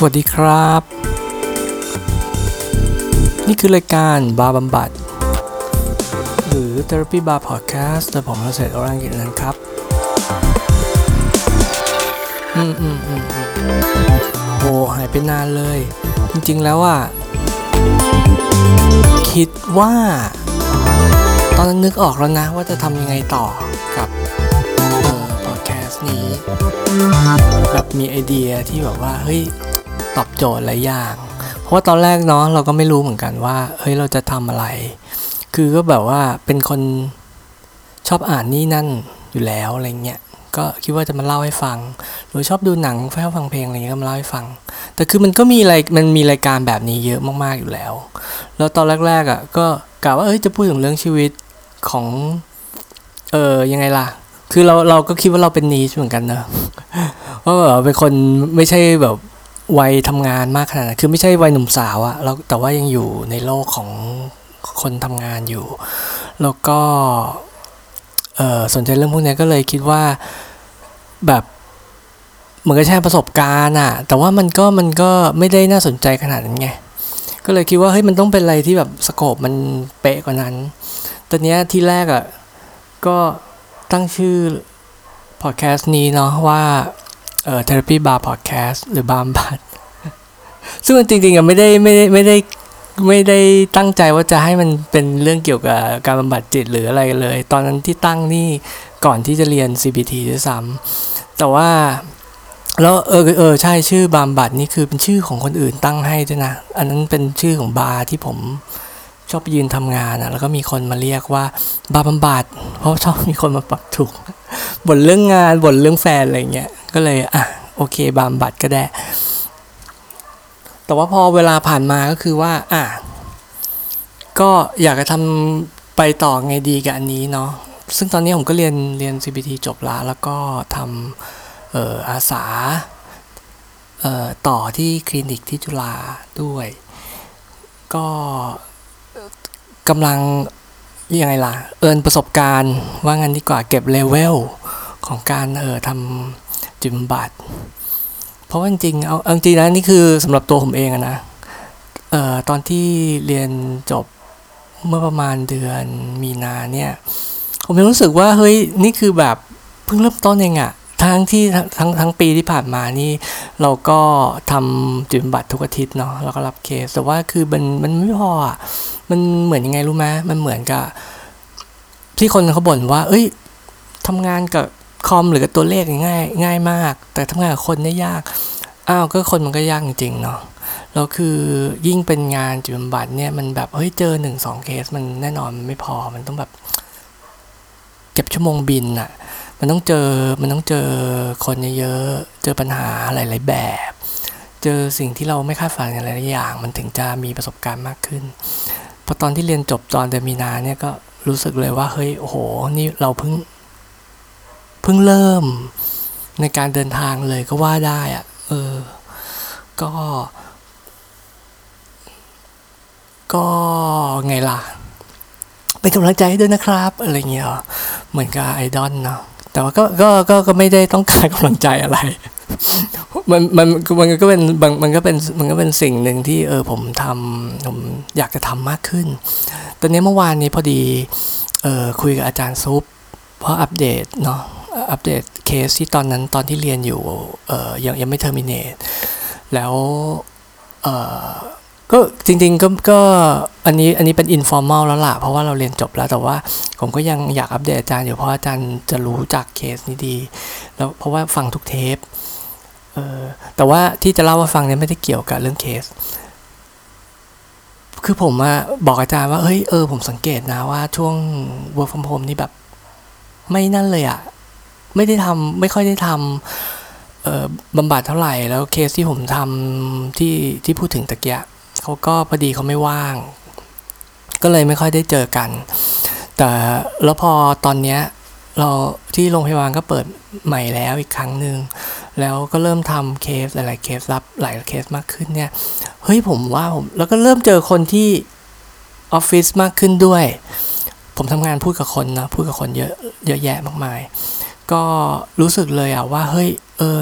สวัสดีครับ นี่คือรายการบาร์บำบัด หรือ Therapy Bar Podcast โดยผมเกษตรอรังกิจนั้นครับอืมอืมอืมอืมโหหายไปนานเลย จริงๆแล้วอะ คิดว่า ตอนนั้นนึกออกแล้วนะ ว่าจะทำยังไงต่อกับเอ่อพอดแคสต์นี้ แบบมีไอเดียที่แบบว่า เฮ้ย ตอบโจทย์หลายอย่าง เพราะว่าตอนแรกเนาะเราก็ไม่รู้เหมือนกันว่าเฮ้ยเราจะทำอะไร คือก็แบบว่าเป็นคนชอบอ่านนี่นั่นอยู่แล้วอะไรเงี้ยก็คิดว่าจะมาเล่าให้ฟัง หรือชอบดูหนังชอบฟังเพลงอะไรเงี้ยก็มาเล่าให้ฟัง แต่คือมันก็มีอะไรมันมีรายการแบบนี้เยอะมากๆอยู่แล้ว แล้วตอนแรกๆอะก็กะว่าเอ้ยจะพูดถึงเรื่องชีวิตของ เออยังไงล่ะ คือเราเราก็คิดว่าเราเป็นนีชเหมือนกันเนอะว่าแบบเป็นคนไม่ใช่แบบ วัยทำงานมากขนาดนั้นคือไม่ใช่วัยหนุ่มสาวอะแล้วแต่ว่ายังอยู่ในโลกของคนทำงานอยู่ แล้วก็สนใจเรื่องพวกนี้ก็เลยคิดว่าแบบเหมือนกับแชร์ประสบการณ์อะแต่ว่ามันก็มันก็ไม่ได้น่าสนใจขนาดนั้นไง ก็เลยคิดว่าเฮ้ยมันต้องเป็นอะไรที่แบบสโคปมันเป๊ะกว่านั้น ตอนนี้ที่แรกอะก็ตั้งชื่อพอดแคสต์นี้เนาะว่า เอ่อ therapy bar podcast หรือบาร์บำบัดซึ่งมันจริงๆอะไม่ได้ไม่ได้ไม่ได้ไม่ได้ตั้งใจว่าจะให้มันเป็นเรื่องเกี่ยวกับการบำบัดจิตหรืออะไรเลย ตอนนั้นที่ตั้งนี่ก่อนที่จะเรียน CBT ด้วยซ้ำแต่ว่าแล้วเออเออใช่ชื่อบาร์บำบัดนี่คือเป็นชื่อของคนอื่นตั้งให้ด้วยนะ อันนั้นเป็นชื่อของบาร์ที่ผมชอบไปยืนทำงานอะแล้วก็มีคนมาเรียกว่าบาร์บำบัดเพราะชอบมีคนมาปรับถูกบ่นเรื่องงานบ่นเรื่องแฟนอะไรเงี้ย ก็เลยอะโอเคบามบัดก็ได้ แต่ว่าพอเวลาผ่านมาก็คือว่าอะก็อยากจะทำไปต่อไงดีกับอันนี้เนาะซึ่งตอนนี้ผมก็เรียนเรียน CBT จบละแล้วก็ทำเอ่ออาสาเอ่อต่อที่คลินิกที่จุฬาด้วย ก็กำลังยังไงล่ะ เอินประสบการณ์ว่างั้นดีกว่าเก็บเลเวลของการเออทำ จิตบำบัดเพราะว่าจริงๆเอาจริงๆนะนี่คือสำหรับตัวผมเองอะนะเอ่อตอนที่เรียนจบเมื่อประมาณเดือนมีนาเนี่ยผมยังรู้สึกว่าเฮ้ยนี่คือแบบเพิ่งเริ่มต้นเองอะทั้งที่ทั้งทั้งปีที่ผ่านมานี่ เราก็ทำจิตบำบัดทุกอาทิตย์เนาะเราก็รับเคส แต่ว่าคือมันมันไม่พออะมันเหมือนยังไงรู้ไหมมันเหมือนกับ ที่คนเขาบ่นว่า เอ้ยทำงานกับ คอมหรือกับตัวเลขง่ายง่ายมาก แต่ทำงานกับคนเนี่ยยาก อ้าวก็คนมันก็ยากจริงๆเนาะแล้วคือยิ่งเป็นงานจิตบำบัดเนี่ยมันแบบเฮ้ยเจอหนึ่งสองเคสมันแน่นอนมันไม่พอมันต้องแบบเก็บชั่วโมงบินอะมันต้องเจอมันต้องเจอคนเยอะๆเจอปัญหาหลายๆแบบ เจอสิ่งที่เราไม่คาดฝันอะไรหลายอย่าง มันถึงจะมีประสบการณ์มากขึ้นพอตอนที่เรียนจบตอนเดือนมีนาเนี่ยก็รู้สึกเลยว่าเฮ้ยโอ้โหนี่เราเพิ่ง เพิ่งเริ่มในการเดินทางเลยก็ว่าได้อะเออ ก็ ก็ไงล่ะ เป็นกำลังใจให้ด้วยนะครับ อะไรเงี้ยเหมือนกับไอดอลเนาะแต่ว่าก็ก็ก็ก็ไม่ได้ต้องการกำลังใจอะไรมันมันมันก็เป็นมันก็เป็นมันก็เป็นสิ่งหนึ่งที่เออผมทำผมอยากจะทำมากขึ้น ตอนนี้เมื่อวานนี้พอดีเออคุยกับอาจารย์ sup เพราะอัปเดตเนาะ update case ที่ตอนนั้นตอนที่เรียนอยู่เออยังยังไม่ terminateแล้วเออก็จริงๆก็ก็อันนี้อันนี้เป็นอินฟอร์มอลแล้วล่ะ เพราะว่าเราเรียนจบแล้วแต่ว่าผมก็ยังอยากอัปเดตอาจารย์อยู่เพราะอาจารย์จะรู้จักเคสนี้ดี แล้วเพราะว่าฟังทุกเทปเออแต่ว่าที่จะเล่าว่าฟังเนี่ยไม่ได้เกี่ยวกับเรื่องเคส คือผมอะบอกอาจารย์ว่าเฮ้ยเออผมสังเกตนะว่าช่วง work from home นี่แบบ ไม่นั่นเลยอะ ไม่ได้ทำไม่ค่อยได้ทำเอ่อบำบัดเท่าไหร่ แล้วเคสที่ผมทำที่ที่พูดถึงตะเกียเขาก็พอดีเขาไม่ว่าง ก็เลยไม่ค่อยได้เจอกัน แต่แล้วพอตอนเนี้ยเราที่โรงพยาบาลก็เปิดใหม่แล้วอีกครั้งหนึ่งแล้วก็เริ่มทำเคสหลายๆเคสรับหลายเคสมากขึ้นเนี่ยเฮ้ยผมว่าผมแล้วก็เริ่มเจอคนที่ออฟฟิศมากขึ้นด้วย ผมทำงานพูดกับคนนะพูดกับคนเยอะเยอะแยะมากมาย ก็รู้สึกเลยอะว่าเฮ้ยเออ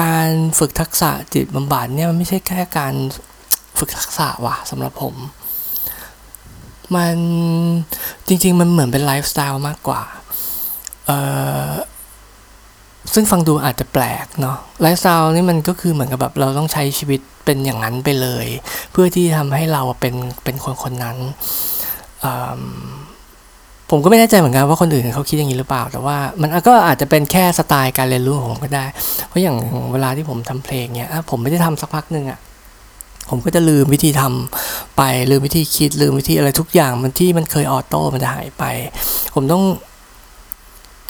การฝึกทักษะจิตบำบัดเนี่ยมันไม่ใช่แค่การฝึกทักษะว่ะสำหรับผม มันจริง ๆ มันเหมือนเป็นไลฟ์สไตล์มากกว่าเออซึ่งฟังดูอาจจะแปลกเนาะไลฟ์สไตล์นี่มันก็คือเหมือนกับแบบเราต้องใช้ชีวิตเป็นอย่างนั้นไปเลย เพื่อที่ทำให้เราเป็นเป็นคนคนนั้น ผมก็ไม่แน่ใจเหมือนกันว่าคนอื่นเขาคิดอย่างนี้หรือเปล่า แต่ว่ามันก็อาจจะเป็นแค่สไตล์การเรียนรู้ของผมก็ได้ เพราะอย่างเวลาที่ผมทำเพลงเนี่ยผมไม่ได้ทำสักพักหนึ่งอะ่ะผมก็จะลืมวิธีทำไปลืมวิธีคิดลืมวิธีอะไรทุกอย่างมันที่มันเคยออโต้มันจะหายไป ผมต้อง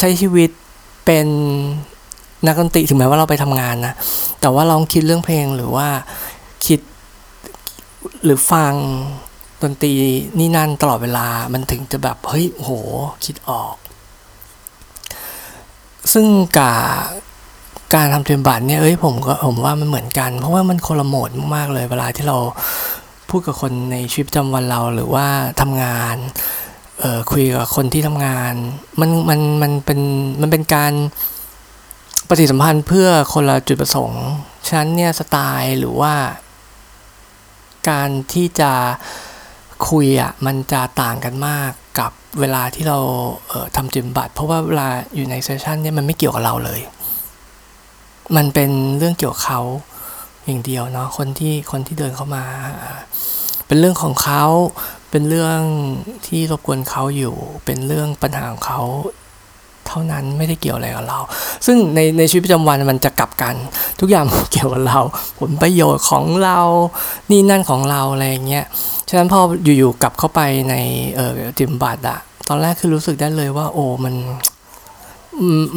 ใช้ชีวิตเป็นนักดนตรีถึงแม้ว่าเราไปทำงานนะแต่ว่าลองคิดเรื่องเพลงหรือว่าคิดหรือฟัง ดนตรีนี่นั่นตลอดเวลามันถึงจะแบบ เฮ้ยโหคิดออก ซึ่งกาการทำเทมบัตเนี่ยเอ้ยผมก็ผมว่ามันเหมือนกัน เพราะว่ามันคนละโหมดมากๆเลย เวลาที่เราพูดกับคนในชีวิตประจำวันเราหรือว่าทำงานเอ่อคุยกับคนที่ทำงาน มันมันมันเป็นมันเป็นการปฏิสัมพันธ์เพื่อคนละจุดประสงค์ ฉะนั้นเนี่ยสไตล์หรือว่า การที่จะ คุยอะมันจะต่างกันมากกับเวลาที่เราเทำจิมบัตรเพราะว่าเวลาอยู่ในเซสชันเนี่ยมันไม่เกี่ยวกับเราเลย มันเป็นเรื่องเกี่ยวกับเขาอย่างเดียวเนาะคนที่คนที่เดินเข้ามา เป็นเรื่องของเขาเป็นเรื่องที่รบกวนเขาอยู่ เป็นเรื่องปัญหาของเขาเท่านั้นไม่ได้เกี่ยวอะไรกับเรา ซึ่งในในชีวิตประจำวันมันจะกลับกัน ทุกอย่างเกี่ยวกับเรา ผลประโยชน์ของเรา นี่นั่นของเราอะไรเงี้ย ฉะนั้นพออยู่ๆกลับเข้าไปในเออจิมบัตอะตอนแรกคือรู้สึกได้เลยว่า โอ้มัน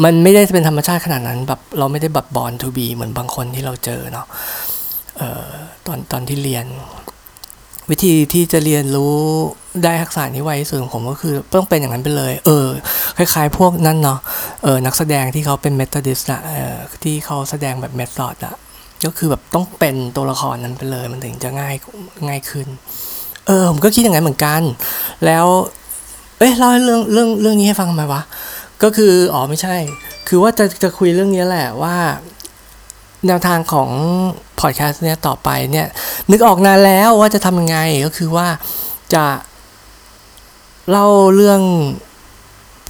มันไม่ได้เป็นธรรมชาติขนาดนั้นแบบเราไม่ได้แบบบอลทูบีเหมือนบางคนที่เราเจอเนาะเออตอนตอนที่เรียน วิธีที่จะเรียนรู้ได้ทักษะนี้ไวที่สุดของผมก็คือต้องเป็นอย่างนั้นไปเลย เออ คล้ายๆพวกนั้นเนาะเออนักแสดงที่เขาเป็นเมทอดิสอะเออที่เขาแสดงแบบเมทอดอะก็คือแบบต้องเป็นตัวละครนั้นไปเลย มันถึงจะง่ายง่ายขึ้น เออผมก็คิดอย่างนั้นเหมือนกัน แล้ว เอ้ยเล่าเรื่องเรื่องเรื่องนี้ให้ฟังทำไมวะก็คืออ๋อไม่ใช่ คือว่าจะจะคุยเรื่องนี้แหละว่า แนวทางของพอดแคสต์เนี่ยต่อไปเนี่ย นึกออกนานแล้วว่าจะทำยังไงก็คือว่าจะเล่าเรื่อง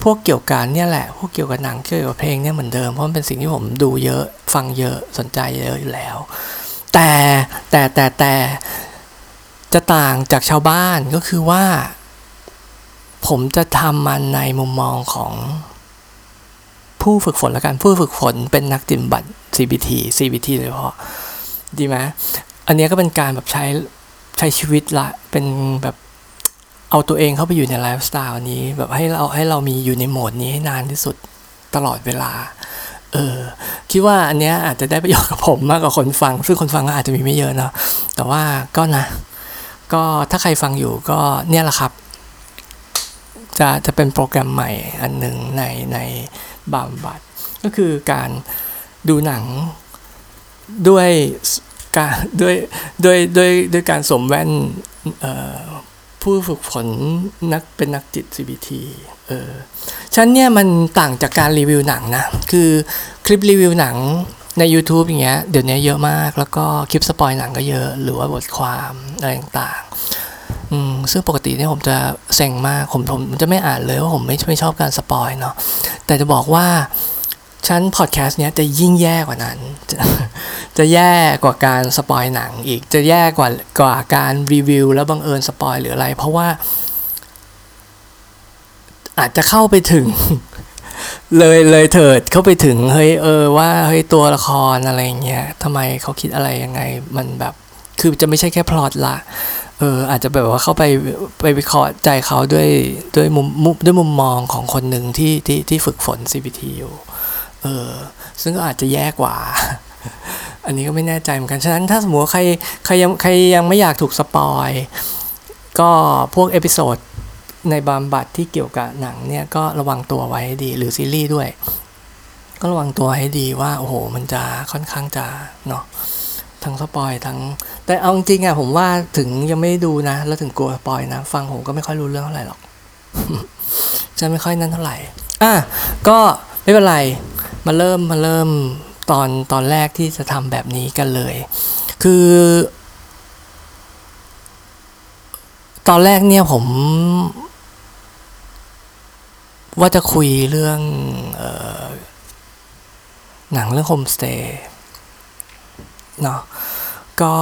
พวกเกี่ยวกับเนี่ยแหละ พวกเกี่ยวกับหนังเกี่ยวกับเพลงเนี่ยเหมือนเดิมเพราะมันเป็นสิ่งที่ผมดูเยอะฟังเยอะสนใจเยอะอยู่แล้ว แต่แต่แต่แต่ จะต่างจากชาวบ้านก็คือว่า ผมจะทำมันในมุมมองของผู้ฝึกฝนและการผู้ฝึกฝนเป็นนักจิมบัต CBT CBT โดยเฉพาะดีไหมอันนี้ก็เป็นการแบบใช้ใช้ชีวิตละเป็นแบบเอาตัวเองเข้าไปอยู่ในไลฟ์สไตล์นี้แบบให้เราให้เรามีอยู่ในโหมดนี้ให้นานที่สุดตลอดเวลา เออ คิดว่าอันเนี้ยอาจจะได้ประโยชน์กับผมมากกว่าคนฟัง ซึ่งคนฟังก็อาจจะมีไม่เยอะเนาะแต่ว่าก็นะ ก็ถ้าใครฟังอยู่ก็เนี่ยแหละครับ จะจะเป็นโปรแกรมใหม่อันหนึ่งในในบำบัดก็คือการดูหนังด้วยการด้วยด้วยด้วยด้วยการสวมแว่นผู้ฝึกฝนนักเป็นนักจิต CBT เออฉันเนี่ยมันต่างจากการรีวิวหนังนะ คือคลิปรีวิวหนัง ใน YouTube อย่างเงี้ยเดี๋ยวนี้เยอะมาก แล้วก็คลิปสปอยหนังก็เยอะ หรือว่าบทความอะไรต่างๆอืมซึ่งปกติเนี่ยผมจะเซ็งมากผมผมจะไม่อ่านเลยว่าผมไม่ไม่ชอบการสปอยเนาะแต่จะบอกว่าชั้นพอดแคสต์เนี้ยจะยิ่งแย่กว่านั้น จะจะแย่กว่าการสปอยหนังอีก จะแย่กว่ากว่าการรีวิวแล้วบังเอิญสปอยหรืออะไร เพราะว่า อาจจะเข้าไปถึง เลยเลยเถิดเข้าไปถึงเฮ้ยเออว่าเฮ้ยตัวละครอะไรเงี้ยทำไมเขาคิดอะไรยังไงมันแบบคือจะไม่ใช่แค่พล็อตละเอออาจจะแบบว่าเข้าไปไปวิเคราะห์ใจเขาด้วยด้วยมุมด้วยมุมมองของคนหนึ่งที่ที่ที่ฝึกฝน CBT อยู่เออซึ่งก็อาจจะแย่กว่า อันนี้ก็ไม่แน่ใจเหมือนกัน ฉะนั้นถ้าสมมติว่าใครใครยังใครยังไม่อยากถูกสปอย ก็พวก episode ในบามบัตที่เกี่ยวกับหนังเนี่ยก็ระวังตัวไว้ให้ดี หรือซีรีส์ด้วย ก็ระวังตัวให้ดีว่าโอ้โหมันจะค่อนข้างจะเนาะทั้งสปอยทั้ง แต่เอาจริงอะผมว่าถึงยังไม่ดูนะ แล้วถึงกลัวสปอยนะ ฟังผมก็ไม่ค่อยรู้เรื่องเท่าไหร่หรอกจะไม่ค่อยนั่นเท่าไหร่อะก็ไม่เป็นไรมาเริ่มมาเริ่มตอนตอนแรกที่จะทำแบบนี้กันเลย คือ ตอนแรกเนี่ยผม ว่าจะคุยเรื่องออหนังเรื่องโฮมสเตย์เนาะก็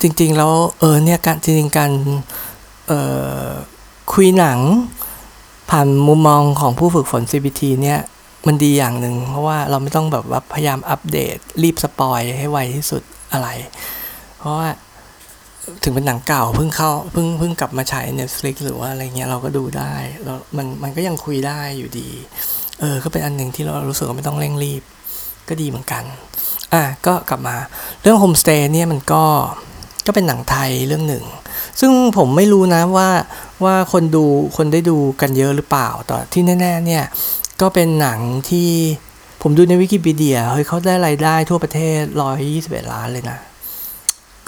จริง ๆ แล้ว เออเนี่ยการจริงๆการเออคุยหนัง ผ่านมุมมองของผู้ฝึกฝน CBT เนี่ยมันดีอย่างหนึ่งเพราะว่าเราไม่ต้องแบบว่าพยายามอัปเดตรีบสปอยให้ไวที่สุดอะไร เพราะว่า ถึงเป็นหนังเก่าเพิ่งเข้าเพิ่งเพิ่งกลับมาฉาย Netflix หรือว่าอะไรเงี้ยเราก็ดูได้แล้วมันมันก็ยังคุยได้อยู่ดี เออ ก็เป็นอันหนึ่งที่เรารู้สึกว่าไม่ต้องเร่งรีบ ก็ดีเหมือนกัน อะก็กลับมาเรื่องโฮมสเตย์เนี่ยมันก็ก็เป็นหนังไทยเรื่องหนึ่ง ซึ่งผมไม่รู้นะว่าว่าคนดูคนได้ดูกันเยอะหรือเปล่าแต่ที่แน่ๆเนี่ยก็เป็นหนังที่ผมดูในวิกิพีเดียเฮ้ยเขาได้รายได้ทั่วประเทศ 121 ล้านเลยนะ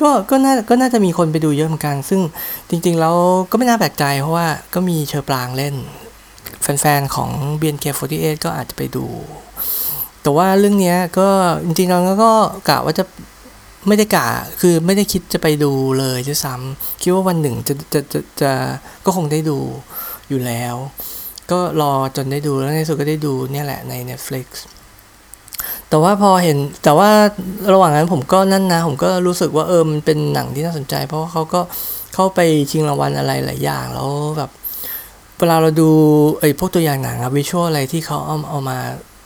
ก็ก็น่าก็น่าจะมีคนไปดูเยอะเหมือนกัน ซึ่งจริง ๆ แล้วก็ไม่น่าแปลกใจเพราะว่าก็มีเชอปรางเล่น แฟนๆของ BNK48 ก็อาจจะไปดู แต่ว่าเรื่องนี้ก็จริงๆเราก็กะว่าจะไม่ได้กะคือไม่ได้คิดจะไปดูเลยด้วยซ้ำคิดว่าวันหนึ่งจะจะจะจะก็คงได้ดูอยู่แล้ว ก็รอจนได้ดูแล้วในสุดก็ได้ดูเนี่ยแหละใน Netflix แต่ว่าพอเห็นแต่ว่าระหว่างนั้นผมก็นั่นนะ ผมก็รู้สึกว่าเออมันเป็นหนังที่น่าสนใจ เพราะว่าเขาก็เข้าไปชิงรางวัลอะไรหลายอย่างแล้วแบบเวลาเราดูไอ้พวกตัวอย่างหนังอะวิชวลอะไรที่เขาเอาเอามา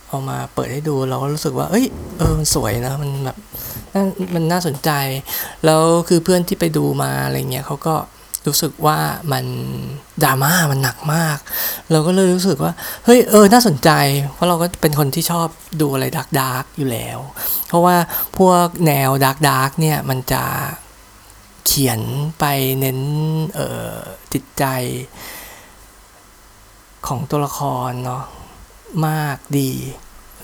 เอามาเปิดให้ดูเราก็รู้สึกว่า เอ้ยเออมันสวยนะมันแบบมันน่าสนใจ แล้วคือเพื่อนที่ไปดูมาอะไรเงี้ยเขาก็ รู้สึกว่ามันดราม่ามันหนักมาก เราก็เลยรู้สึกว่า เฮ้ยเออน่าสนใจ เพราะเราก็เป็นคนที่ชอบดูอะไร dark dark อยู่แล้ว เพราะว่าพวกแนว dark dark เนี่ยมันจะเขียนไปเน้นเอ่อจิตใจของตัวละครเนาะมากดี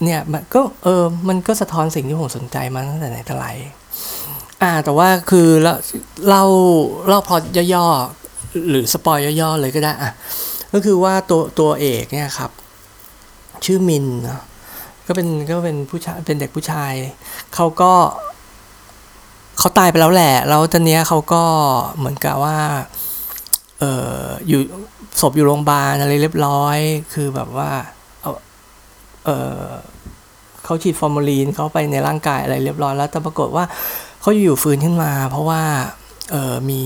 เนี่ยมันก็เออมันก็สะท้อนสิ่งที่ผมสนใจมาตั้งแต่ไหนแต่ไร อ่าแต่ว่าคือเล่าเล่าพอย่อๆ หรือสปอยย่อๆ เลยก็ได้อะก็คือว่าตัวตัวเอกเนี่ยครับ ชื่อมินก็เป็นก็เป็นผู้ชายเป็นเด็กผู้ชายเขาก็เขาตายไปแล้วแหละ แล้วตอนเนี้ยเขาก็เหมือนกับว่าเอออยู่ศพอยู่โรงพยาบาลอะไรเรียบร้อย คือแบบว่าเอาเอเขาฉีดฟอร์มาลีนเขาไปในร่างกายอะไรเรียบร้อยแล้วแต่ปรากฏว่า เขาอยู่ฟื้นขึ้นมา เพราะว่าเออมี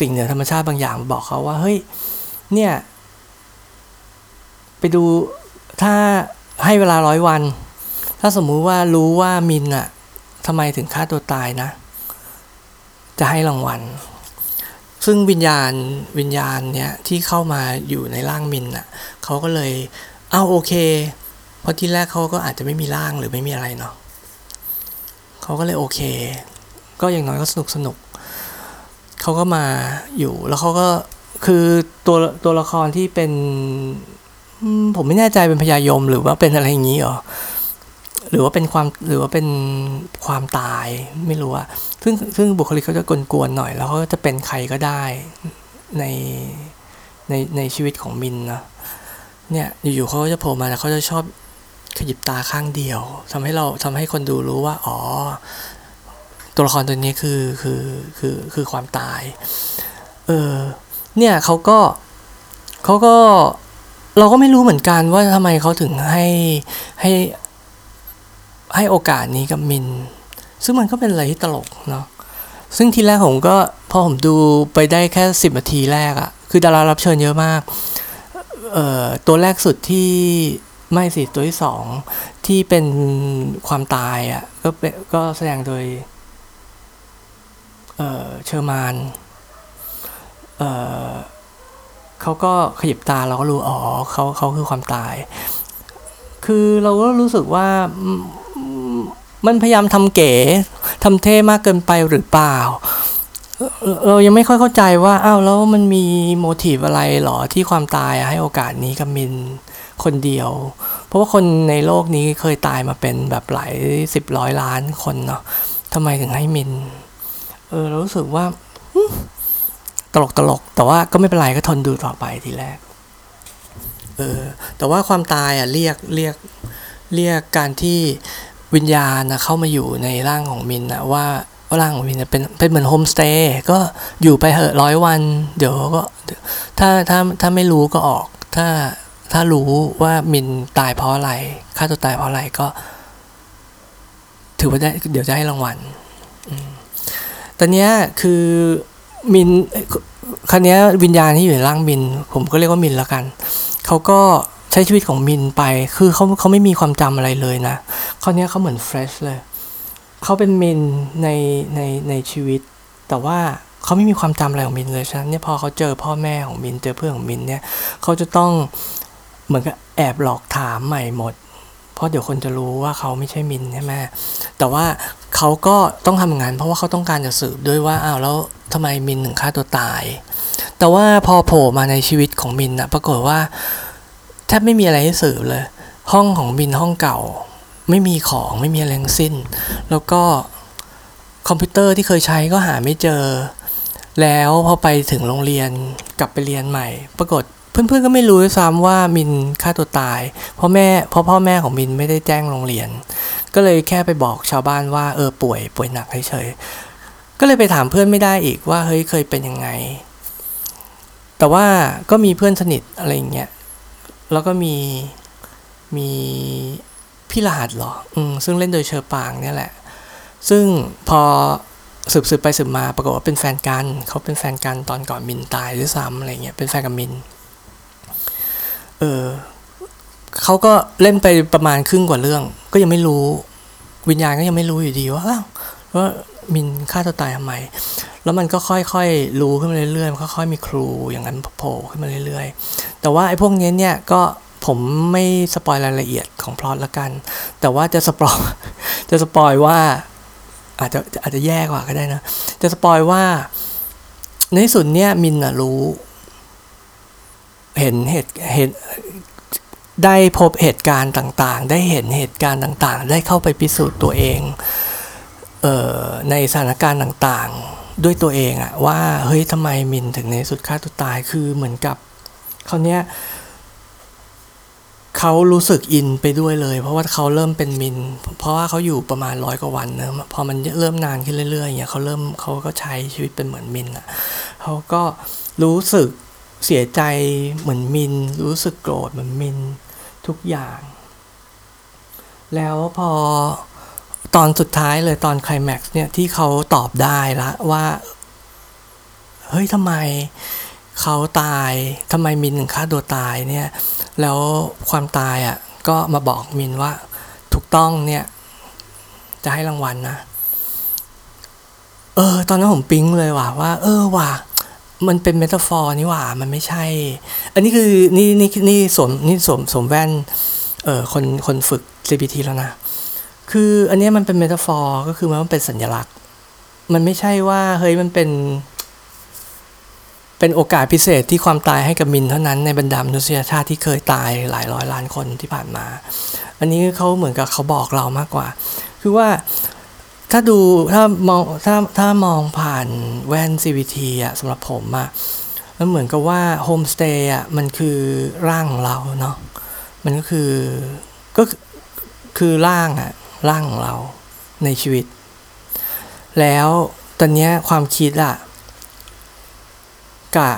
สิ่งเหนือธรรมชาติบางอย่างบอกเขาว่าเฮ้ยเนี่ยไปดูถ้าให้เวลาร้อยวัน ถ้าสมมุติว่ารู้ว่ามินอะทำไมถึงฆ่าตัวตายนะ จะให้รางวัล ซึ่งวิญญาณวิญญาณเนี่ยที่เข้ามาอยู่ในร่างมินอะเขาก็เลย เอาโอเค เพราะที่แรกเขาก็อาจจะไม่มีร่างหรือไม่มีอะไรเนาะ เขาก็เลยโอเค ก็อย่างน้อยก็สนุกสนุก เขาก็มาอยู่แล้วเขาก็คือตัวตัวละครที่เป็น ผมไม่แน่ใจเป็นพญายมหรือว่าเป็นอะไรอย่างนี้หรอหรือว่าเป็นความหรือว่าเป็นความตายไม่รู้อะซึ่งซึ่งบุคลิกเขาจะกวนๆหน่อย แล้วเขาจะเป็นใครก็ได้ในในในชีวิตของมินนะเนี่ยอยู่ๆเขาก็จะโผล่มาแล้วเขาจะชอบ ขยิบตาข้างเดียวทำให้เราทำให้คนดูรู้ว่า อ๋อ ตัวละครตัวนี้คือคือคือคือความตาย เออ เนี่ยเขาก็เขาก็เราก็ไม่รู้เหมือนกันว่าทำไมเขาถึงให้ให้ให้โอกาสนี้กับมิน ซึ่งมันก็เป็นอะไรที่ตลกเนาะซึ่งทีแรกผมก็พอผมดูไปได้แค่สิบนาทีแรกอะคือดารารับเชิญเยอะมาก เอ่อตัวแรกสุดที่ ไม่สิตัวที่สองที่เป็นความตายอะก็เป็นก็แสดงโดยเออเชอร์มานเออเขาก็ขยิบตาเราก็รู้อ๋อเขาเขาคือความตาย คือเราก็รู้สึกว่ามันพยายามทำเก๋ทำเท่มากเกินไปหรือเปล่า เรายังไม่ค่อยเข้าใจว่าอ้าวแล้วมันมีโมทีฟอะไรหรอที่ความตายให้โอกาสนี้กับมิน คนเดียว เพราะว่าคนในโลกนี้เคยตายมาเป็นแบบหลายสิบร้อยล้านคนเนาะทำไมถึงให้มิน เออรู้สึกว่าตลกตลก แต่ว่าก็ไม่เป็นไรก็ทนดูต่อไปทีแรก เออ แต่ว่าความตายอะเรียกเรียกเรียกการที่วิญญาณนะเข้ามาอยู่ในร่างของมินนะว่าร่างของมินนะเป็นเป็นเหมือนโฮมสเตย์ก็อยู่ไปเหอะร้อยวัน เดี๋ยวก็ถ้าถ้าถ้าไม่รู้ก็ออก ถ้า ถ้ารู้ว่ามินตายเพราะอะไรฆ่าตัวตายเพราะอะไรก็ ถือว่าได้เดี๋ยวจะให้รางวัลตอนนี้คือมินคันนี้วิญญาณที่อยู่ในร่างมิน ผมก็เรียกว่ามินแล้วกันเขาก็ใช้ชีวิตของมินไป คือเขาเขาไม่มีความจำอะไรเลยนะคราวนี้เขาเหมือนเฟรชเลยเขาเป็นมินในในในชีวิต แต่ว่าเขาไม่มีความจำอะไรของมินเลยฉะนั้นเนี่ยพอเขาเจอพ่อแม่ของมินเจอเพื่อนของมินเนี่ยเขาจะต้อง เหมือนกับแอบหลอกถามใหม่หมด เพราะเดี๋ยวคนจะรู้ว่าเขาไม่ใช่มินใช่ไหมแต่ว่าเขาก็ต้องทำงาน เพราะว่าเขาต้องการจะสืบด้วยว่าอ้าวแล้วทำไมมินถึงฆ่าตัวตาย แต่ว่าพอโผล่มาในชีวิตของมินอะปรากฏว่าแทบไม่มีอะไรให้สืบเลย ห้องของมินห้องเก่า ไม่มีของไม่มีอะไรทั้งสิ้น แล้วก็คอมพิวเตอร์ที่เคยใช้ก็หาไม่เจอ แล้วพอไปถึงโรงเรียนกลับไปเรียนใหม่ ปรากฏ เพื่อนๆก็ไม่รู้ซ้ำว่ามินฆ่าตัวตาย เพราะแม่เพราะพ่อแม่ของมินไม่ได้แจ้งโรงเรียน ก็เลยแค่ไปบอกชาวบ้านว่าเออป่วย ป่วยหนักเฉยๆก็เลยไปถามเพื่อนไม่ได้อีกว่าเฮ้ยเคยเป็นยังไง แต่ว่าก็มีเพื่อนสนิทอะไรอย่างเงี้ยแล้วก็มีมีพี่รหัสหรออืมซึ่งเล่นโดยเชอปางเนี่ยแหละ ซึ่งพอสืบสืบไปสืบมาปรากฏว่าเป็นแฟนกันเขาเป็นแฟนกันตอนก่อนมินตายด้วยซ้ำอะไรเงี้ยเป็นแฟนกับมิน เออเขาก็เล่นไปประมาณครึ่งกว่าเรื่อง ก็ยังไม่รู้ วิญญาณก็ยังไม่รู้อยู่ดีว่าว่ามินฆ่าตัวตายทำไม แล้วมันก็ค่อยๆรู้ขึ้นมาเรื่อยๆมันค่อยๆมี clue อย่างนั้นโผล่ขึ้นมาเรื่อยๆ แต่ว่าไอ้พวกนี้เนี่ยก็ผมไม่สปอยรายละเอียดของพล็อตละกัน แต่ว่าจะสปอยจะสปอยว่า อาจจะอาจจะแย่กว่าก็ได้นะ จะสปอยว่า ในสุดเนี่ยมินอะรู้ เห็นเหตุเห็นได้พบเหตุการณ์ต่างๆ ได้เห็นเหตุการณ์ต่างๆ ได้เข้าไปพิสูจน์ตัวเองเออในสถานการณ์ต่างๆ ด้วยตัวเองอะว่าเฮ้ยทำไมมินถึงในสุดฆ่าตัวตายคือเหมือนกับเขาเนี้ยเขารู้สึกอินไปด้วยเลย เพราะว่าเขาเริ่มเป็นมิน เพราะว่าเขาอยู่ประมาณร้อยกว่าวันเนอะพอมันเริ่มนานขึ้นเรื่อยๆอย่างเงี้ยเขาเริ่มเขาก็ใช้ชีวิตเป็นเหมือนมินอะเขาก็รู้สึก เสียใจเหมือนมิน รู้สึกโกรธเหมือนมินทุกอย่าง แล้วพอตอนสุดท้ายเลยตอนไคลแม็กซ์เนี่ยที่เขาตอบได้ละว่าเฮ้ยทำไมเขาตายทำไมมินถึงฆ่าตัวตายเนี่ย แล้วความตายอะก็มาบอกมินว่าถูกต้องเนี่ยจะให้รางวัลนนะเออ ตอนนั้นผมปิ๊งเลยว่ะว่า เออว่ะ มันเป็นเมตาฟอร์นี่หว่า มันไม่ใช่ อันนี้คือนี่นี่นี่สวมนี่สวมสวมแว่นเออคนคนฝึก CBT แล้วนะ คืออันนี้มันเป็นเมตาฟอร์ก็คือมันเป็นสัญลักษณ์ มันไม่ใช่ว่าเฮ้ยมันเป็น เป็นโอกาสพิเศษที่ความตายให้กับมินเท่านั้นในบรรดามนุษยชาติที่เคยตายหลายร้อยล้านคนที่ผ่านมา อันนี้เขาเหมือนกับเขาบอกเรามากกว่า คือว่า ถ้าดูถ้ามองถ้าถ้ามองผ่านแว่น CVT อะสำหรับผมอะมันเหมือนกับว่าโฮมสเตย์อะมันคือร่างของเราเนาะมันก็คือก็คือร่างอะร่างของเราในชีวิต แล้วตอนนี้ความคิดอะกับ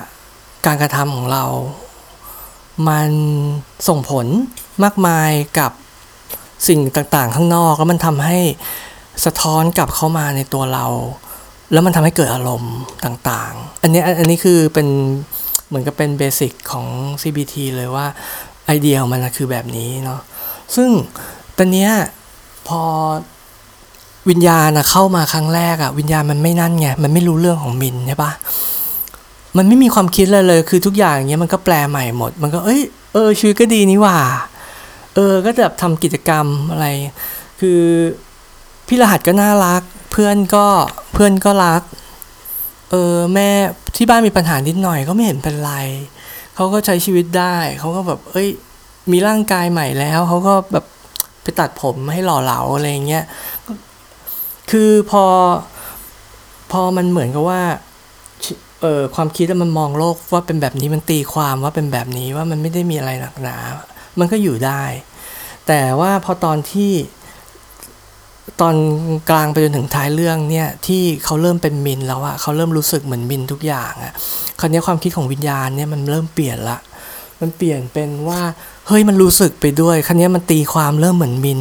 การกระทำของเรา มันส่งผลมากมายกับสิ่งต่างๆ ข้างนอกแล้วมันทำให้ สะท้อนกลับเข้ามาในตัวเรา แล้วมันทำให้เกิดอารมณ์ต่างๆ อันนี้อันนี้คือเป็นเหมือนกับเป็นเบสิกของ CBT เลยว่าไอเดียของมันคือแบบนี้เนาะซึ่งตอนนี้พอวิญญาณเข้ามาครั้งแรกอะวิญญาณมันไม่นั่นไงมันไม่รู้เรื่องของมินใช่ปะมันไม่มีความคิดเลยเลย คือทุกอย่างเงี้ยมันก็แปลใหม่หมด มันก็เอ้ยเออชีวิตก็ดีนี่ว่า เออก็แบบทำกิจกรรมอะไร คือ พี่รหัสก็น่ารัก เพื่อนก็เพื่อนก็รัก เออแม่ที่บ้านมีปัญหานิดหน่อยก็ไม่เห็นเป็นไรเขาก็ใช้ชีวิตได้เขาก็แบบ เอ้ย มีร่างกายใหม่แล้วเขาก็แบบไปตัดผมให้หล่อเหลาอะไรเงี้ยคือพอพอมันเหมือนกับว่าเออความคิดมันมองโลกว่าเป็นแบบนี้มันตีความว่าเป็นแบบนี้ว่ามันไม่ได้มีอะไรหนักหนา มันก็อยู่ได้ แต่ว่าพอตอนที่ ตอนกลางไปจนถึงท้ายเรื่องเนี่ยที่เขาเริ่มเป็นมินแล้วอะเขาเริ่มรู้สึกเหมือนมินทุกอย่างอะคราวนี้ความคิดของวิญญาณเนี่ยมันเริ่มเปลี่ยนละ มันเปลี่ยนเป็นว่าเฮ้ยมันรู้สึกไปด้วยคราวนี้มันตีความเริ่มเหมือนมิน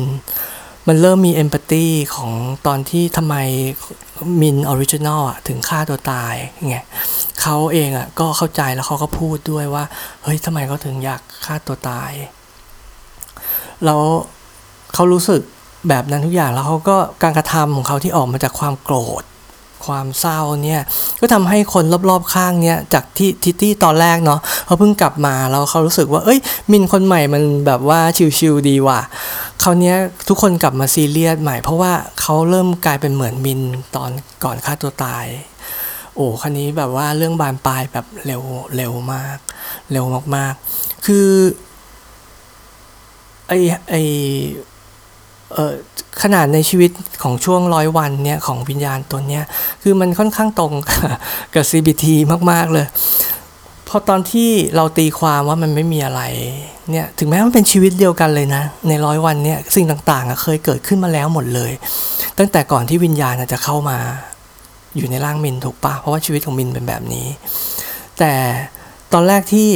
มันเริ่มมี empathy ของตอนที่ทำไมมิน original อะถึงฆ่าตัวตายไงเขาเองอะก็เข้าใจแล้วเขาก็พูดด้วยว่า เฮ้ยทำไมเขาถึงอยากฆ่าตัวตาย แล้วเขารู้สึก แบบนั้นทุกอย่างแล้วเขาก็การกระทำของเขาที่ออกมาจากความโกรธ ความเศร้าเนี่ยก็ทำให้คนรอบๆข้างเนี่ยจากที่ทิตตี้ตอนแรกเนาะเขาเพิ่งกลับมาแล้วเขารู้สึกว่า เอ้ย มินคนใหม่มันแบบว่าชิลๆดีว่ะเขาเนี้ยทุกคนกลับมาซีเรียสใหม่ เพราะว่าเขาเริ่มกลายเป็นเหมือนมินตอนก่อนฆ่าตัวตาย โอ้คันนี้แบบว่าเรื่องบานปลายแบบเร็วเร็วมาก เร็วมากๆ คือไอไอ ขนาดในชีวิตของช่วงร้อยวันเนี่ยของวิญญาณตัวเนี้ยคือมันค่อนข้างตรงกับ CBT มาก ๆ เลยพอตอนที่เราตีความว่ามันไม่มีอะไรเนี่ยถึงแม้มันเป็นชีวิตเดียวกันเลยนะ ในร้อยวันเนี่ยสิ่งต่างๆเคยเกิดขึ้นมาแล้วหมดเลย ตั้งแต่ก่อนที่วิญญาณจะเข้ามาอยู่ในร่างมินถูกปะเพราะว่าชีวิตของมินเป็นแบบนี้ แต่ตอนแรกที่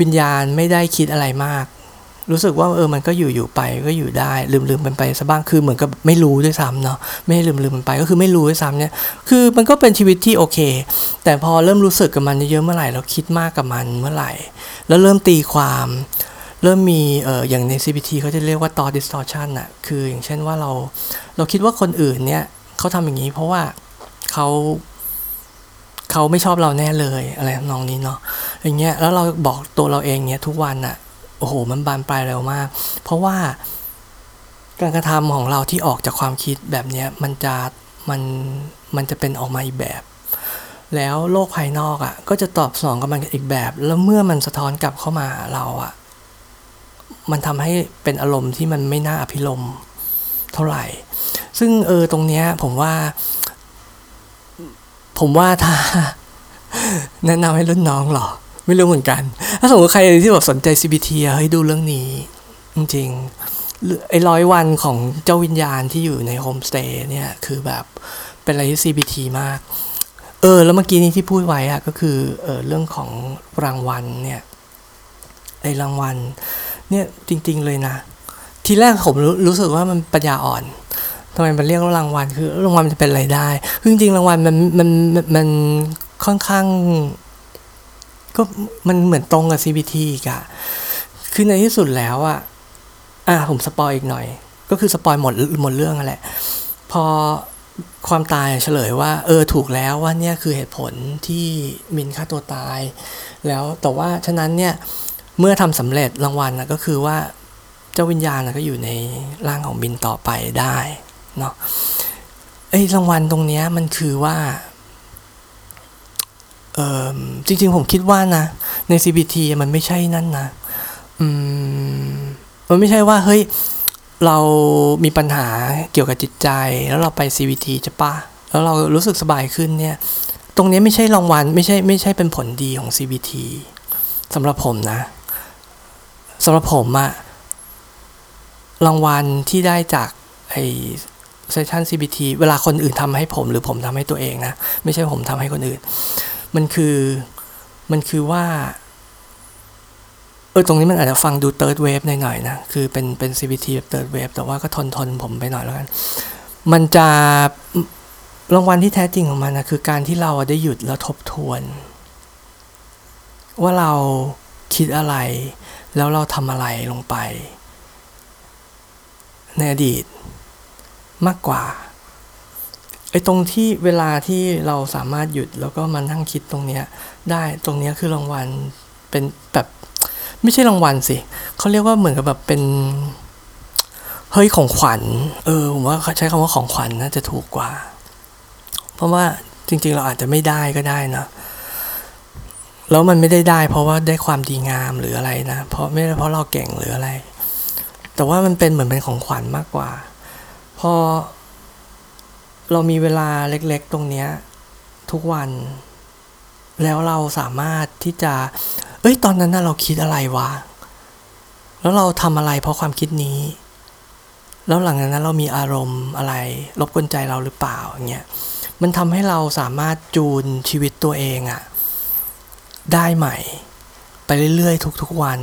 วิญญาณไม่ได้คิดอะไรมาก รู้สึกว่าเออมันก็อยู่อยู่ไปก็อยู่ได้ลืมลืมมันไปซะบ้างคือเหมือนกับไม่รู้ด้วยซ้ำเนาะไม่ลืมลืมมันไปก็คือไม่รู้ด้วยซ้ำเนี่ยคือมันก็เป็นชีวิตที่โอเค แต่พอเริ่มรู้สึกกับมันเยอะเมื่อไหร่เราคิดมากกับมันเมื่อไหร่ แล้วเริ่มตีความ เริ่มมีเอออย่างใน CBT เขาจะเรียกว่า thought distortion อะคืออย่างเช่นว่าเราเราคิดว่าคนอื่นเนี่ยเขาทำอย่างนี้เพราะว่าเขาเขาไม่ชอบเราแน่เลยอะไรนองนี้เนาะอย่างเงี้ยแล้วเราบอกตัวเราเองเนี่ยทุกวันอะ อ้โห มันบานปลายเร็วมาก เพราะว่าการกระทำของเราที่ออกจากความคิดแบบนี้มันจะมันมันจะเป็นออกมาอีกแบบ แล้วโลกภายนอกอะ่ะ ก็จะตอบสนองกับมันอีกแบบ แล้วเมื่อมันสะท้อนกลับเข้ามาเราอะ่ะ มันทำให้เป็นอารมณ์ที่มันไม่น่าอภิรมเท่าไหร่ ซึ่งเออตรงเนี้ยผมว่า ผมว่าถ้า แนะนำให้รุ่นน้องหรอ ไม่รู้เหมือนกัน ถ้าสมมติใครที่แบบสนใจ CBT อะเฮ้ยดูเรื่องนี้ จริงๆไอ้ร้อยวันของเจ้าวิญญาณที่อยู่ในโฮมสเตย์เนี่ย คือแบบเป็นอะไรที่ CBT มาก เออ แล้วเมื่อกี้นี้ที่พูดไว้อะก็คือเออเรื่องของรางวัลเนี่ยไอ้รางวัลเนี่ยจริง ๆเลยนะ ทีแรกผมรู้รู้สึกว่ามันปัญญาอ่อนทำไมมันเรียกว่ารางวัลคือรางวัลมันจะเป็นอะไรได้ คือจริงๆรางวัลมันมันมันค่อนข้าง ก็มันเหมือนตรงกับ CBT อีกอะคือในที่สุดแล้วอะอะผมสปอยอีกหน่อย ก็คือสปอยหมดหมดเรื่องนั่นแหละ พอความตายเฉลยว่า เออถูกแล้วว่าเนี่ยคือเหตุผลที่มินฆ่าตัวตาย แล้วแต่ว่าฉะนั้นเนี่ยเมื่อทำสำเร็จรางวัลนะก็คือว่าเจ้าวิญญาณก็อยู่ในร่างของบินต่อไปได้เนาะไอ้รางวัลตรงเนี้ยมันคือว่า จริงๆผมคิดว่านะ ใน CBT มันไม่ใช่นั่นนะมันไม่ใช่ว่าเฮ้ยเรามีปัญหาเกี่ยวกับจิตใจ แล้วเราไป CBT จะปะแล้วเรารู้สึกสบายขึ้นเนี่ย ตรงนี้ไม่ใช่รางวัลไม่ใช่ไม่ใช่เป็นผลดีของ CBT สำหรับผมนะสำหรับผมอะรางวัลที่ได้จากไอเซสชัน CBT เวลาคนอื่นทำให้ผมหรือผมทำให้ตัวเองนะ ไม่ใช่ผมทำให้คนอื่น มันคือมันคือว่าเออตรงนี้มันอาจจะฟังดู third wave หน่อยๆนะ คือเป็นเป็น CBT แบบ third wave แต่ว่าก็ทนทนผมไปหน่อยแล้วกัน มันจะรางวัลที่แท้จริงของมันนะคือการที่เราได้หยุดแล้วทบทวน ว่าเราคิดอะไร แล้วเราทำอะไรลงไป ในอดีตมากกว่า ไอ้ตรงที่เวลาที่เราสามารถหยุดแล้วก็มานั่งคิดตรงเนี้ยได้ตรงเนี้ยคือรางวัลเป็นแบบไม่ใช่รางวัลสิเขาเรียกว่าเหมือนกับแบบเป็นเฮ้ยของขวัญ เออผมว่าใช้คำว่าของขวัญน่าจะถูกกว่า เพราะว่าจริง ๆ เราอาจจะไม่ได้ก็ได้นะแล้วมันไม่ได้ได้ เพราะว่าได้ความดีงามหรืออะไรนะเพราะไม่ได้เพราะเราเก่งหรืออะไร แต่ว่ามันเป็นเหมือนเป็นของขวัญมากกว่า พอ เรามีเวลาเล็กๆ ตรงเนี้ยทุกวัน แล้วเราสามารถที่จะ เอ้ยตอนนั้นน่ะเราคิดอะไรวะ แล้วเราทำอะไรเพราะความคิดนี้ แล้วหลังจากนั้นเรามีอารมณ์อะไร รบกวนใจเราหรือเปล่าอย่างเงี้ยมันทำให้เราสามารถจูนชีวิตตัวเองอะได้ใหม่ ไปเรื่อยๆ ทุกๆวัน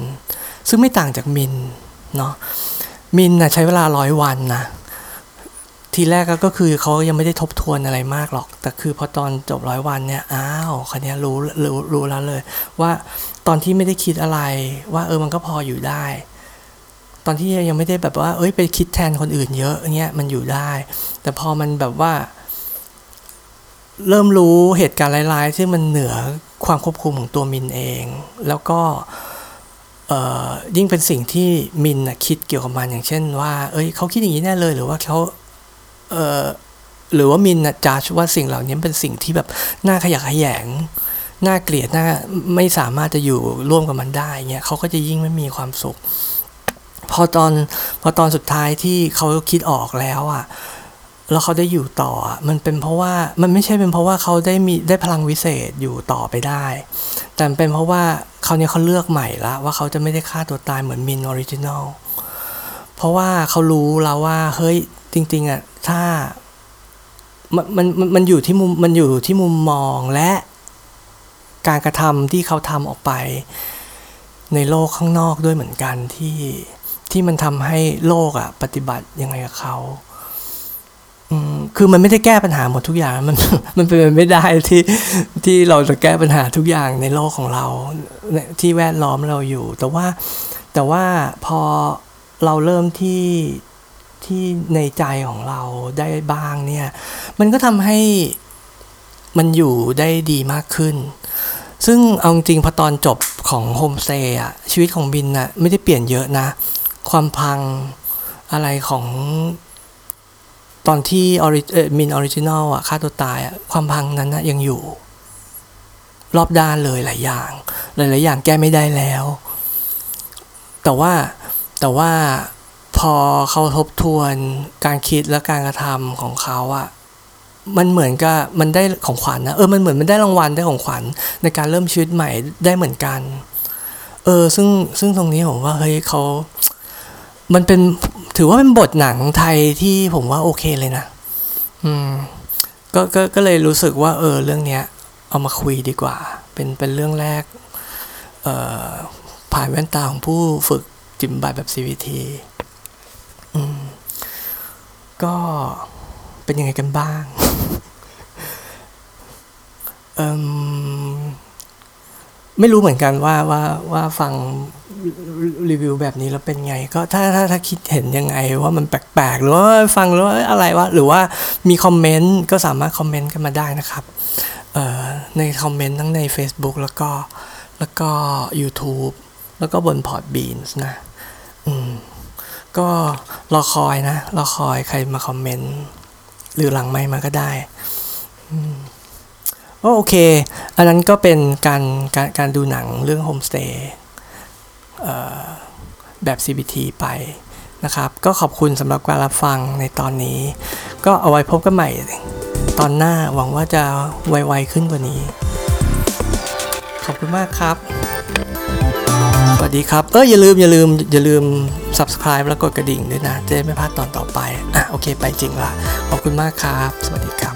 ซึ่งไม่ต่างจากมินเนาะมินนะใช้เวลาร้อยวันนะ ทีแรกก็คือเขายังไม่ได้ทบทวนอะไรมากหรอก แต่คือพอตอนจบร้อยวันเนี่ยอ้าวคันนี้รู้รู้รู้แล้วเลย ว่าตอนที่ไม่ได้คิดอะไร ว่าเออมันก็พออยู่ได้ ตอนที่ยังไม่ได้แบบว่า เอ้ยไปคิดแทนคนอื่นเยอะเงี้ยมันอยู่ได้ แต่พอมันแบบว่า เริ่มรู้เหตุการณ์ร้ายๆที่มันเหนือความควบคุมของตัวมินเอง แล้วก็ยิ่งเป็นสิ่งที่มินคิดเกี่ยวกับมันอย่างเช่นว่า เอ้ยเขาคิดอย่างนี้แน่เลย หรือว่าเขา เออหรือว่ามินจาชว่าสิ่งเหล่านี้เป็นสิ่งที่แบบน่าขยะแขยงน่าเกลียดน่าไม่สามารถจะอยู่ร่วมกับมันได้เงี้ยเขาก็จะยิ่งไม่มีความสุข พอตอนพอตอนสุดท้ายที่เขาคิดออกแล้วอะแล้วเขาได้อยู่ต่อ มันเป็นเพราะว่า มันไม่ใช่เป็นเพราะว่าเขาได้มีได้พลังวิเศษอยู่ต่อไปได้ แต่เป็นเพราะว่าเขาเนี่ยเขาเลือกใหม่ละว่าเขาจะไม่ได้ฆ่าตัวตายเหมือนมิน original เพราะว่าเขารู้แล้วว่า เฮ้ย จริง ๆอะถ้ามันมันมันอยู่ที่มุมมันอยู่ที่มุมมองและการกระทำที่เขาทำออกไป ในโลกข้างนอกด้วยเหมือนกันที่ที่มันทำให้โลกอะปฏิบัติยังไงกับเขาคือมันไม่ได้แก้ปัญหาหมดทุกอย่าง มันมันเป็นไม่ได้ที่ที่เราจะแก้ปัญหาทุกอย่างในโลกของเราที่แวดล้อมเราอยู่ แต่ว่าแต่ว่าพอเราเริ่มที่ ที่ในใจของเราได้บ้างเนี่ย มันก็ทำให้มันอยู่ได้ดีมากขึ้น ซึ่งเอาจริงพอตอนจบของโฮมสเตย์อะชีวิตของบินอะไม่ได้เปลี่ยนเยอะนะ ความพังอะไรของตอนที่ ori มิน original อะฆ่าตัวตายอะความพังนั้นนะยังอยู่ รอบด้านเลยหลายอย่าง หลายๆอย่างแก้ไม่ได้แล้ว แต่ว่าแต่ว่า พอเขาทบทวนการคิดและการกระทำของเขาอะมันเหมือนกับมันได้ของขวัญนะเออมันเหมือนมันได้รางวัลได้ของขวัญในการเริ่มชีวิตใหม่ได้เหมือนกัน เออซึ่งซึ่งตรงนี้ผมว่าเฮ้ยเขา มันเป็นถือว่าเป็นบทหนังไทยที่ผมว่าโอเคเลยนะ อืมก็ก็ก็เลยรู้สึกว่า เออ เรื่องเนี้ย เอามาคุยดีกว่า เป็นเป็นเรื่องแรก เอ่อผ่านแว่นตาของผู้ฝึกจิมบายแบบ CVT ก็เป็นยังไงกันบ้าง เออไม่รู้เหมือนกันว่าว่าว่าฟังรีวิวแบบนี้แล้วเป็นไง ก็ถ้าถ้าถ้าคิดเห็นยังไงว่ามันแปลกๆ หรือว่าฟังแล้วอะไรวะหรือว่ามีคอมเมนต์ก็สามารถคอมเมนต์กันมาได้นะครับในคอมเมนต์ทั้งใน Facebook แล้วก็แล้วก็ YouTube แล้วก็บน Podbeans นะ อืม ก็รอคอยนะรอคอยใครมาคอมเมนต์ หรือหลังไม่มาก็ได้โอเค อันนั้นก็เป็นการการการดูหนังเรื่องโฮมสเตย์แบบ CBT ไปนะครับ ก็ขอบคุณสำหรับการรับฟังในตอนนี้ ก็เอาไว้พบกันใหม่ตอนหน้าหวังว่าจะไวๆขึ้นกว่านี้ ขอบคุณมากครับ สวัสดีครับ เอออย่าลืมอย่าลืมอย่าลืม subscribe แล้วกดกระดิ่งด้วยนะจะได้ไม่พลาดตอนต่อไปอะโอเค ไปจริงละขอบคุณมากครับ สวัสดีครับ